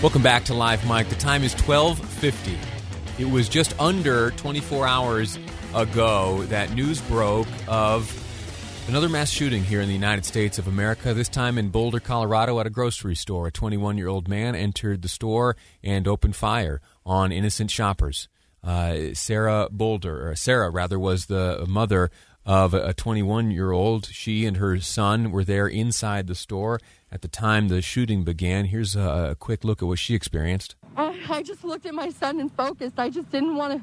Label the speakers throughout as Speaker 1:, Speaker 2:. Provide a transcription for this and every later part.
Speaker 1: Welcome back to Live Mic. The time is 12:50. It was just under 24 hours ago that news broke of another mass shooting here in the United States of America, this time in Boulder, Colorado at a grocery store. A 21-year-old man entered the store and opened fire on innocent shoppers. Uh, Sarah Boulder, or Sarah rather, was the mother of a 21 year old. She and her son were there inside the store at the time the shooting began. Here's a, quick look at what she experienced.
Speaker 2: I, I just looked at my son and focused. I just didn't want to.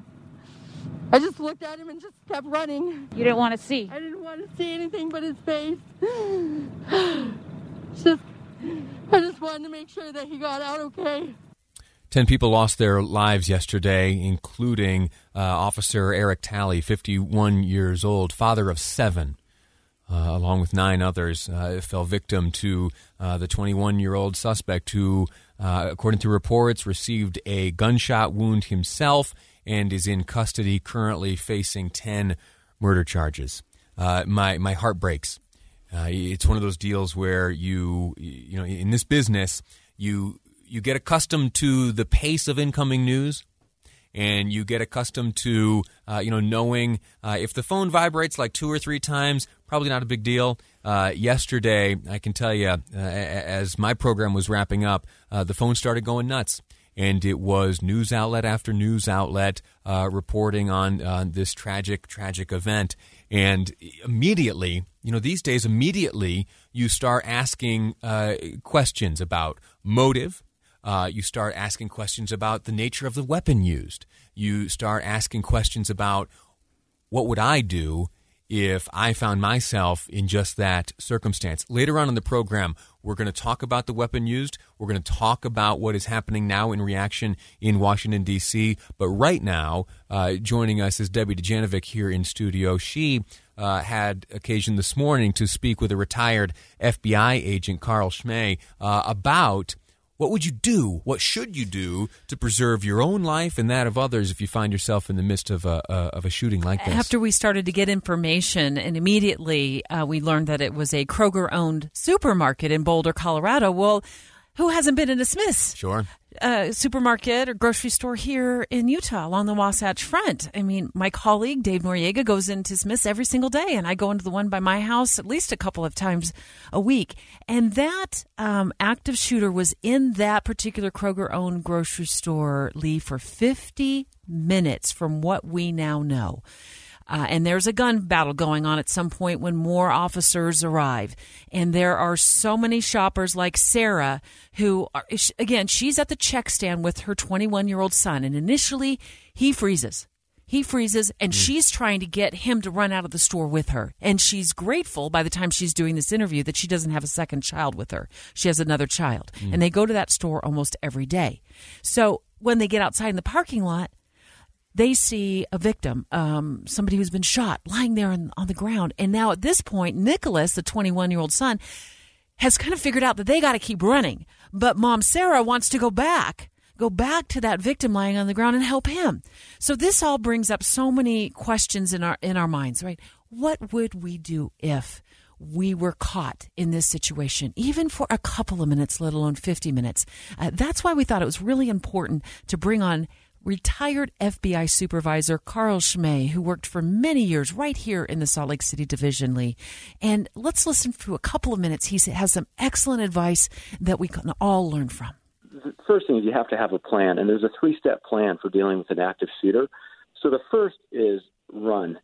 Speaker 2: I just looked at him and just kept running.
Speaker 3: You didn't want to see?
Speaker 2: I didn't want to see anything but his face. just, I just wanted to make sure that he got out okay.
Speaker 1: Ten people lost their lives yesterday, including uh, Officer Eric Talley, 51 years old, father of seven. Uh, along with nine others, uh, fell victim to uh, the 21 year old suspect who, uh, according to reports, received a gunshot wound himself and is in custody currently facing 10 murder charges. Uh, my, my heart breaks. it's one of those deals where you, you know, in this business, you you get accustomed to the pace of incoming news and you get accustomed to uh, you know knowing uh, if the phone vibrates like two or three times probably not a big deal. Uh, yesterday i can tell you uh, as my program was wrapping up uh, the phone started going nuts. And it was news outlet after news outlet uh, reporting on this tragic tragic event. And immediately you know these days immediately you start asking questions about motive uh, you start asking questions about the nature of the weapon used. You start asking questions about what would I do if I found myself in just that circumstance. Later on in the program, we're going to talk about the weapon used. We're going to talk about what is happening now in reaction in Washington, D.C. But right now, uh, joining us is Debbie Dujanovic here in studio. She uh, had occasion this morning to speak with a retired FBI agent, Carl Schmay, uh, about what would you do? What should you do to preserve your own life and that of others if you find yourself in the midst of a, of a shooting like this?
Speaker 3: After we started to get information, and immediately uh, we learned that it was a Kroger owned supermarket in Boulder, Colorado. Well, who hasn't been in a Smith's?
Speaker 1: Sure
Speaker 3: uh, supermarket or grocery store here in Utah along the Wasatch Front. I mean, my colleague Dave Noriega goes into Smith's every single day, and I go into the one by my house at least a couple of times a week. And that um, active shooter was in that particular Kroger owned grocery store, Lee, for 50 minutes from what we now know. Uh, and there's a gun battle going on at some point when more officers arrive. And there are so many shoppers like Sarah who, are, again, she's at the check stand with her 21 year old son. And initially, he freezes. He freezes, and mm. she's trying to get him to run out of the store with her. And she's grateful by the time she's doing this interview that she doesn't have a second child with her. She has another child. Mm. And they go to that store almost every day. So when they get outside in the parking lot, they see a victim, um, somebody who's been shot, lying there on, on the ground. And now at this point, Nicholas, the 21 year old son, has kind of figured out that they got to keep running. But mom Sarah wants to go back, go back to that victim lying on the ground and help him. So this all brings up so many questions in our in our minds, right? What would we do if we were caught in this situation, even for a couple of minutes, let alone 50 minutes? Uh, that's why we thought it was really important to bring on retired FBI supervisor Carl Schmay, who worked for many years right here in the Salt Lake City Division, Lee. And let's listen to a couple of minutes. He has some excellent advice that we can all learn from.
Speaker 4: The first thing is you have to have a plan, and there's a three step plan for dealing with an active shooter. So the first is run.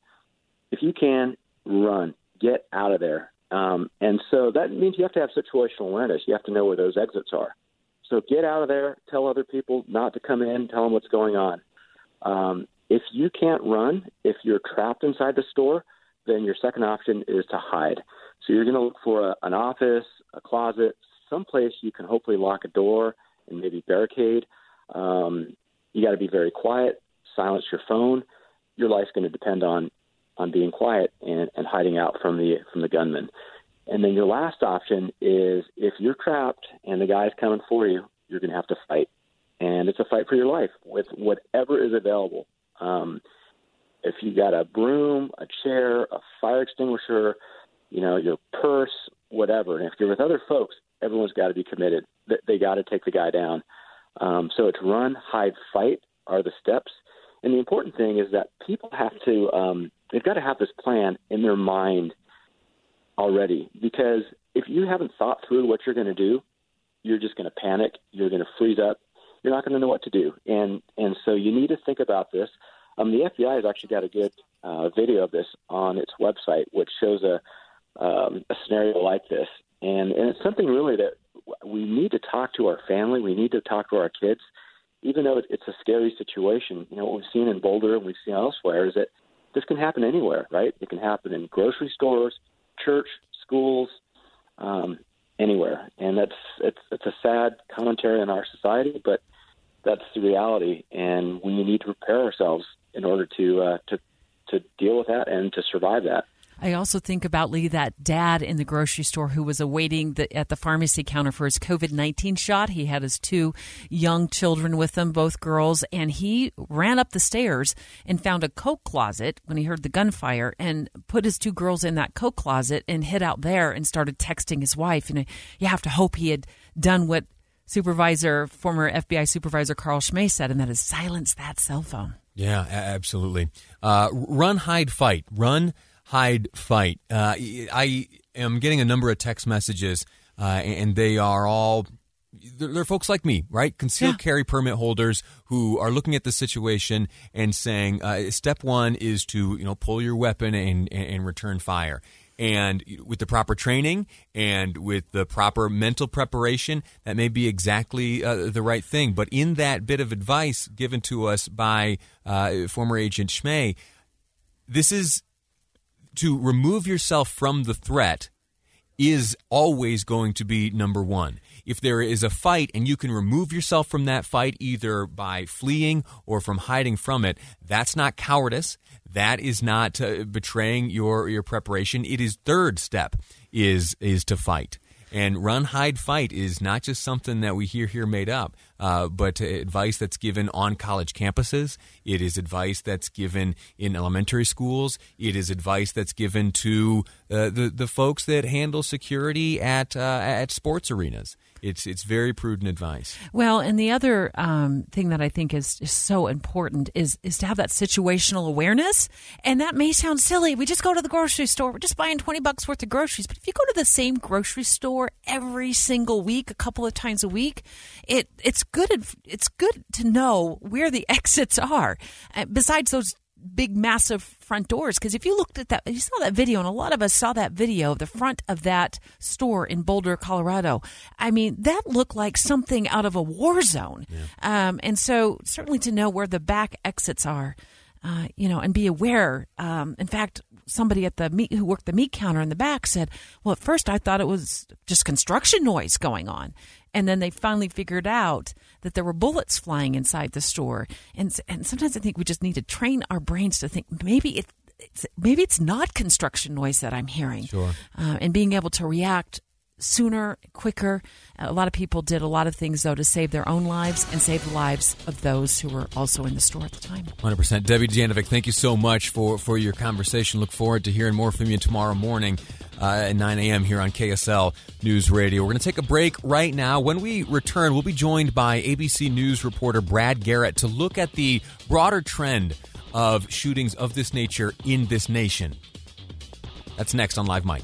Speaker 4: If you can, run. Get out of there. Um, and so that means you have to have situational awareness. You have to know where those exits are. So get out of there. Tell other people not to come in. Tell them what's going on. Um, if you can't run, if you're trapped inside the store, then your second option is to hide. So you're going to look for a, an office, a closet, someplace you can hopefully lock a door and maybe barricade. Um, you got to be very quiet, silence your phone. Your life's going to depend on on being quiet and, and hiding out from the from the gunman. And then your last option is if you're trapped and the guy's coming for you, you're going to have to fight, and it's a fight for your life with whatever is available. Um, if you got a broom, a chair, a fire extinguisher, you know, your purse, whatever. And if you're with other folks, everyone's got to be committed. They got to take the guy down. Um, so it's run, hide, fight are the steps. And the important thing is that people have to, um, they've got to have this plan in their mind already. Because if you haven't thought through what you're going to do, you're just going to panic. You're going to freeze up. You're not going to know what to do. And and so you need to think about this. Um, the FBI has actually got a good uh, video of this on its website, which shows a um, a scenario like this, and and it's something really that we need to talk to our family. We need to talk to our kids, even though it's a scary situation. You know what we've seen in Boulder and we've seen elsewhere is that this can happen anywhere, right? It can happen in grocery stores, church, schools, um, anywhere, and that's it's it's a sad commentary on our society, but that's the reality, and we need to prepare ourselves in order to uh, to to deal with that and to survive that.
Speaker 3: I also think about Lee, that dad in the grocery store who was awaiting the, at the pharmacy counter for his COVID 19 shot. He had his two young children with him, both girls, and he ran up the stairs and found a coat closet when he heard the gunfire and put his two girls in that coat closet and hid out there and started texting his wife. And you have to hope he had done what supervisor, former FBI supervisor Carl Schmay said, and that is silence that cell phone.
Speaker 1: Yeah, absolutely. Uh, run, hide, fight. Run, hide, fight. Uh, I am getting a number of text messages, uh, and they are all. They're, they're, folks like me, right? Concealed yeah. carry permit holders who are looking at the situation and saying, uh, step one is to you know pull your weapon and, and return fire. And with the proper training and with the proper mental preparation, that may be exactly uh, the right thing. But in that bit of advice given to us by uh, former Agent Schmay, this is to remove yourself from the threat is always going to be number one. If there is a fight and you can remove yourself from that fight either by fleeing or from hiding from it, that's not cowardice. That is not uh, betraying your, your preparation. It is third step is is to fight. And run, hide, fight is not just something that we hear here made up, uh, but advice that's given on college campuses. It is advice that's given in elementary schools. It is advice that's given to uh, the the folks that handle security at uh, at sports arenas it's it's very prudent advice.
Speaker 3: Well, and the other um, thing that I think is, is so important is is to have that situational awareness. And that may sound silly. We just go to the grocery store. We're just buying twenty bucks worth of groceries. But if you go to the same grocery store every single week, a couple of times a week, it it's good. It's good to know where the exits are. Besides those big, massive front doors. Because if you looked at that, you saw that video, and a lot of us saw that video of the front of that store in Boulder, Colorado. I mean, that looked like something out of a war zone. Yeah. Um, and so, certainly to know where the back exits are. Uh, you know, and be aware. Um, in fact, somebody at the meat who worked the meat counter in the back said, "Well, at first I thought it was just construction noise going on, and then they finally figured out that there were bullets flying inside the store. And and sometimes I think we just need to train our brains to think maybe it, it's maybe it's not construction noise that I'm hearing,
Speaker 1: sure.
Speaker 3: uh, and being able to react sooner, quicker. A lot of people did a lot of things, though, to save their own lives and save the lives of those who were also in the store at the time.
Speaker 1: 100%. Debbie Janovic, thank you so much for, for your conversation. Look forward to hearing more from you tomorrow morning uh, at 9 a.m. here on KSL News Radio. We're going to take a break right now. When we return, we'll be joined by ABC News reporter Brad Garrett to look at the broader trend of shootings of this nature in this nation. That's next on Live Mic.